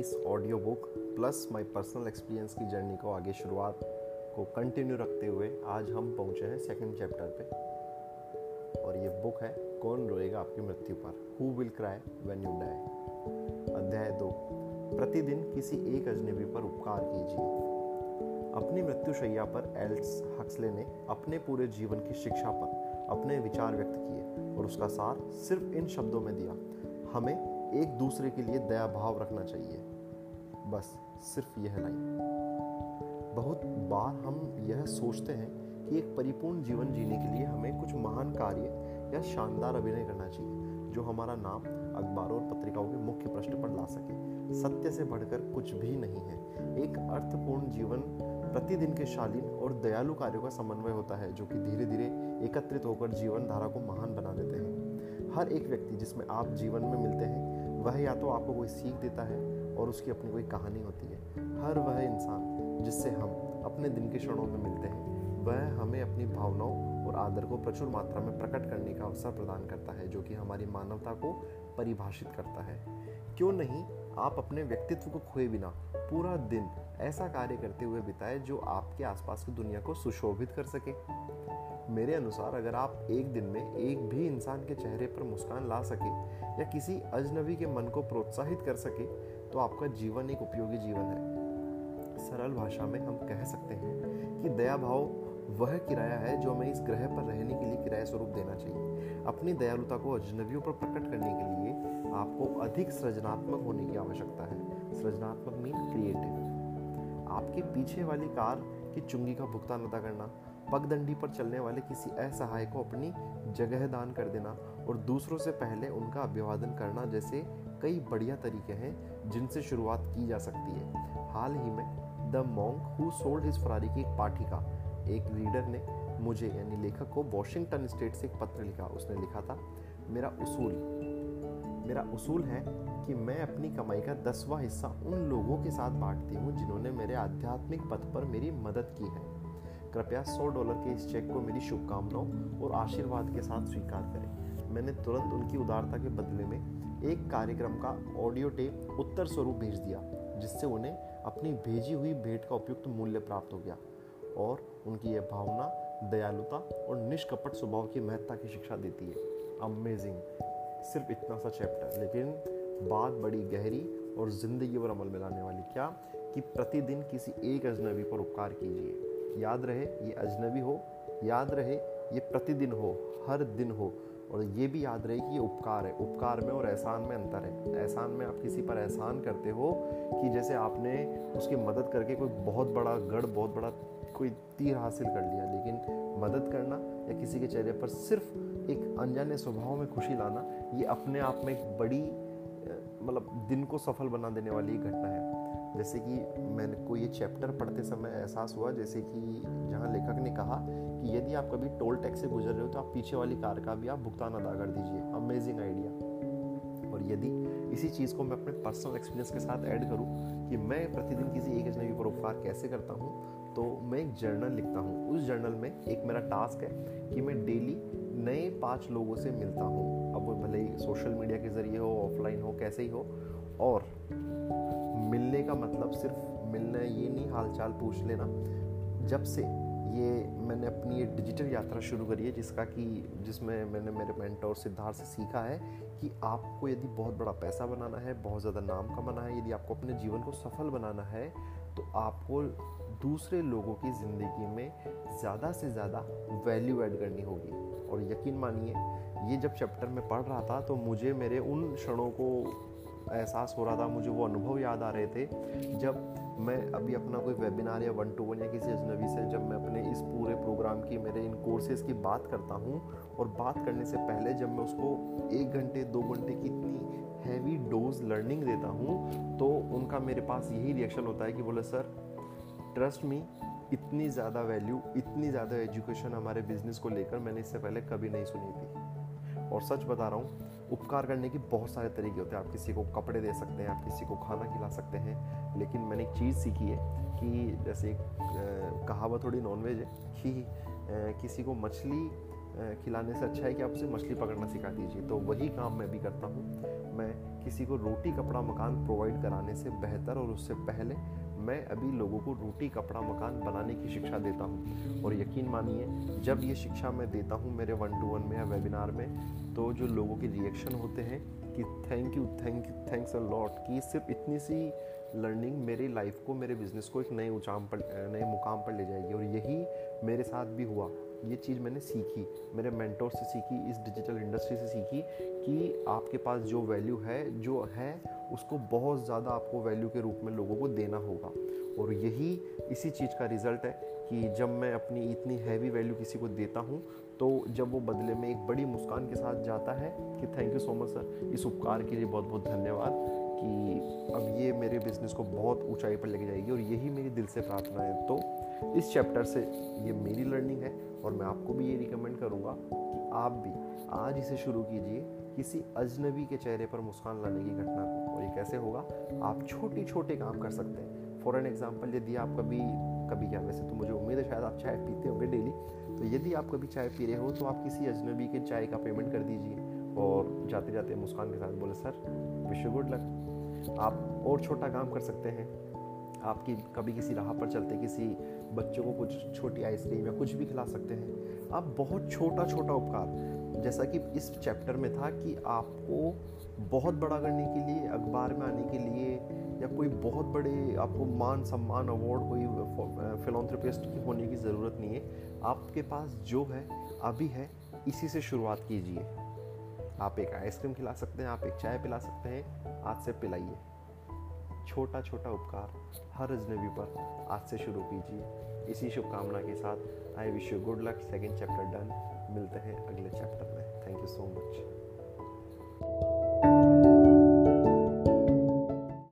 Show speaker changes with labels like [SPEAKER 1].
[SPEAKER 1] इस audio book plus my personal experience की journey को आगे शुरुआत को कंटिन्यू रखते हुए आज हम पहुँचे हैं सेकंड चैप्टर पे। और ये बुक है, कौन रोएगा आपकी मृत्यु पर? Who will cry when you die अध्याय दो। प्रतिदिन किसी एक अजनबी पर उपकार कीजिए। अपनी मृत्युशैया पर एल्स हक्सले ने अपने पूरे जीवन की शिक्षा पर अपने विचार व्यक्त किए और उसका सार सिर्फ़ इन शब्दों में दिया, हमें एक दूसरे के लिए दया भाव रखना चाहिए। बस सिर्फ़ यह लाइन। बहुत बार हम यह सोचते हैं कि एक परिपूर्ण जीवन जीने के लिए हमें कुछ महान कार्य या शानदार अभिनय करना चाहिए, जो हमारा नाम अखबारों और पत्रिकाओं के मुख्य पृष्ठ पर ला सके। सत्य से बढ़कर कुछ भी नहीं है। एक अर्थपूर्ण जीवन प्रतिदिन के शालीन और दयालु कार्यों का समन्वय होता है, जो कि धीरे धीरे एकत्रित होकर जीवन धारा को महान बना देते हैं। हर एक व्यक्ति जिसमें आप जीवन में मिलते हैं वह या तो आपको कोई सीख देता है और उसकी अपनी कोई कहानी होती है। हर वह इंसान जिससे हम अपने दिन के क्षणों में मिलते हैं, वह हमें अपनी भावनाओं और आदर को प्रचुर मात्रा में प्रकट करने का अवसर प्रदान करता है, जो कि हमारी मानवता को परिभाषित करता है। क्यों नहीं आप अपने व्यक्तित्व को खोए बिना पूरा दिन ऐसा कार्य करते हुए बिताए, जो आपके आसपास की दुनिया को सुशोभित कर सके? मेरे अनुसार अगर आप एक दिन में एक भी इंसान के चेहरे पर मुस्कान ला सके या किसी अजनबी के मन को प्रोत्साहित कर सके तो आपका जीवन एक उपयोगी जीवन है। सरल भाषा में हम कह सकते हैं कि दया भाव वह किराया है जो हमें इस ग्रह पर रहने के लिए किराया स्वरूप देना चाहिए। अपनी दयालुता को अजनबियों पर प्रकट करने के लिए आपको अधिक सृजनात्मक होने की आवश्यकता है। सृजनात्मक मीन क्रिएटिव आपके पीछे वाली कार की चुंगी का भुगतान अदा करना। पगडंडी पर चलने वाले किसी असहाय को अपनी जगह दान कर देना और दूसरों से पहले उनका अभिवादन करना जैसे कई बढ़िया तरीके हैं जिनसे शुरुआत की जा सकती है। हाल ही में, the monk who sold his Ferrari की एक पाठिका एक रीडर ने मुझे, यानी लेखक को वॉशिंगटन स्टेट से एक पत्र लिखा, उसने लिखा था, मेरा उसूल मेरा उसूल है कि मैं अपनी कमाई का दसवां हिस्सा उन लोगों के साथ बांटती हूँ जिन्होंने मेरे आध्यात्मिक पथ पर मेरी मदद की है। कृपया सौ डॉलर के इस चेक को मेरी शुभकामनाओं और आशीर्वाद के साथ स्वीकार करें। मैंने तुरंत उनकी उदारता के बदले में एक कार्यक्रम का ऑडियो टेप उत्तर स्वरूप भेज दिया, जिससे उन्हें अपनी भेजी हुई भेंट का उपयुक्त मूल्य प्राप्त हो गया और उनकी यह भावना, दयालुता और निष्कपट स्वभाव की महत्ता की शिक्षा देती है। अमेजिंग सिर्फ़ इतना सा चैप्टर लेकिन बात बड़ी गहरी और ज़िंदगी पर अमल में लाने वाली। क्या कि प्रतिदिन किसी एक अजनबी पर उपकार कीजिए। याद रहे, ये अजनबी हो, याद रहे, ये प्रतिदिन हो, हर दिन हो, और ये भी याद रहे कि ये उपकार है। उपकार में और एहसान में अंतर है। एहसान में आप किसी पर एहसान करते हो कि जैसे आपने उसकी मदद करके कोई बहुत बड़ा गढ़, बहुत बड़ा कोई तीर हासिल कर लिया, लेकिन मदद करना या किसी के चेहरे पर सिर्फ़ एक अनजाने स्वभाव में खुशी लाना, ये अपने आप में एक बड़ी मतलब दिन को सफल बना देने वाली घटना है। जैसे कि मैंने को ये चैप्टर पढ़ते समय एहसास हुआ, जैसे कि जहाँ लेखक ने कहा कि यदि आप कभी टोल टैक्स से गुजर रहे हो तो आप पीछे वाली कार का भी आप भुगतान अदा कर दीजिए। अमेजिंग आइडिया और यदि इसी चीज़ को मैं अपने पर्सनल एक्सपीरियंस के साथ ऐड करूँ कि मैं प्रतिदिन किसी एक अजनबी पर उपकार कैसे करता हूँ तो मैं एक जर्नल लिखता हूँ। उस जर्नल में एक मेरा टास्क है कि मैं डेली नए पाँच लोगों से मिलता हूँ। अब वो भले ही सोशल मीडिया के ज़रिए हो ऑफलाइन हो, कैसे ही हो, और मिलने का मतलब सिर्फ़ मिलना ये नहीं, हालचाल पूछ लेना। जब से ये मैंने अपनी ये डिजिटल यात्रा शुरू करी है, जिसका कि, जिसमें मैंने मेरे मेंटोर सिद्धार्थ से सीखा है कि आपको यदि बहुत बड़ा पैसा बनाना है, बहुत ज़्यादा नाम कमाना है, यदि आपको अपने जीवन को सफल बनाना है तो आपको दूसरे लोगों की ज़िंदगी में ज़्यादा से ज़्यादा वैल्यू ऐड करनी होगी। और यकीन मानिए, ये जब चैप्टर में पढ़ रहा था तो मुझे मेरे उन क्षणों को एहसास हो रहा था, मुझे वो अनुभव याद आ रहे थे जब मैं अभी अपना कोई वेबिनार या वन टू वन या किसी अजनबी से जब मैं अपने इस पूरे प्रोग्राम की, मेरे इन कोर्सेज़ की बात करता हूँ और बात करने से पहले जब मैं उसको एक घंटे, दो घंटे की इतनी हैवी डोज लर्निंग देता हूँ तो उनका मेरे पास यही रिएक्शन होता है कि बोले, सर ट्रस्ट मी इतनी ज़्यादा वैल्यू इतनी ज़्यादा एजुकेशन हमारे बिज़नेस को लेकर मैंने इससे पहले कभी नहीं सुनी थी। और सच बता रहा हूँ उपकार करने के बहुत सारे तरीके होते हैं। आप किसी को कपड़े दे सकते हैं, आप किसी को खाना खिला सकते हैं, लेकिन मैंने एक चीज़ सीखी है कि जैसे एक कहावत थोड़ी नॉनवेज है कि किसी को मछली खिलाने से अच्छा है कि आप उसे मछली पकड़ना सिखा दीजिए। तो वही काम मैं भी करता हूँ। मैं किसी को रोटी, कपड़ा, मकान प्रोवाइड कराने से बेहतर और उससे पहले मैं अभी लोगों को रोटी, कपड़ा, मकान बनाने की शिक्षा देता हूँ। और यकीन मानिए, जब ये शिक्षा मैं देता हूँ मेरे वन टू वन में या वेबिनार में तो जो लोगों के रिएक्शन होते हैं कि thank you thank you thanks a lot कि सिर्फ़ इतनी सी लर्निंग मेरी लाइफ को, मेरे बिज़नेस को एक नए ऊंचाम पर, नए मुकाम पर ले जाएगी। और यही मेरे साथ भी हुआ। ये चीज़ मैंने सीखी, मेरे मेंटोर से सीखी, इस डिजिटल इंडस्ट्री से सीखी कि आपके पास जो वैल्यू है, जो है, उसको बहुत ज़्यादा आपको वैल्यू के रूप में लोगों को देना होगा। और यही इसी चीज़ का रिज़ल्ट है कि जब मैं अपनी इतनी हैवी वैल्यू किसी को देता हूँ तो जब वो बदले में एक बड़ी मुस्कान के साथ जाता है कि thank you so much sir, इस उपकार के लिए बहुत बहुत धन्यवाद कि अब ये मेरे बिज़नेस को बहुत ऊंचाई पर लेके जाएगी और यही मेरी दिल से प्रार्थना है। तो इस चैप्टर से ये मेरी लर्निंग है। और मैं आपको भी ये रिकमेंड करूँगा कि आप भी आज इसे शुरू कीजिए किसी अजनबी के चेहरे पर मुस्कान लाने की घटना को। और ये कैसे होगा, आप छोटे छोटे काम कर सकते हैं। फॉर एन एग्ज़ाम्पल यदि आप कभी कभी क्या, वैसे तो मुझे उम्मीद है शायद आप चाय पीते होंगे डेली तो यदि आप कभी चाय पी रहे हो तो आप किसी अजनबी के चाय का पेमेंट कर दीजिए। और जाते जाते मुस्कान के साथ बोले, sir wish you good luck आप और छोटा काम कर सकते हैं। आपकी कभी किसी राह पर चलते किसी बच्चों को कुछ छोटी आइसक्रीम या कुछ भी खिला सकते हैं। आप बहुत छोटा छोटा उपकार, जैसा कि इस चैप्टर में था कि आपको बहुत बड़ा करने के लिए, अखबार में आने के लिए, या कोई बहुत बड़े, आपको मान सम्मान अवार्ड कोई फिलोथ्रेपिस्ट की होने की ज़रूरत नहीं है। आपके पास जो है, अभी है, इसी से शुरुआत कीजिए। आप एक आइसक्रीम खिला सकते हैं, आप एक चाय पिला सकते हैं, आज से पिलाइए। छोटा छोटा उपकार हर अजनबी पर। आज से शुरू कीजिए। इसी शुभकामना के साथ I wish you good luck. Second chapter done. मिलते हैं अगले चैप्टर में। Thank you so much.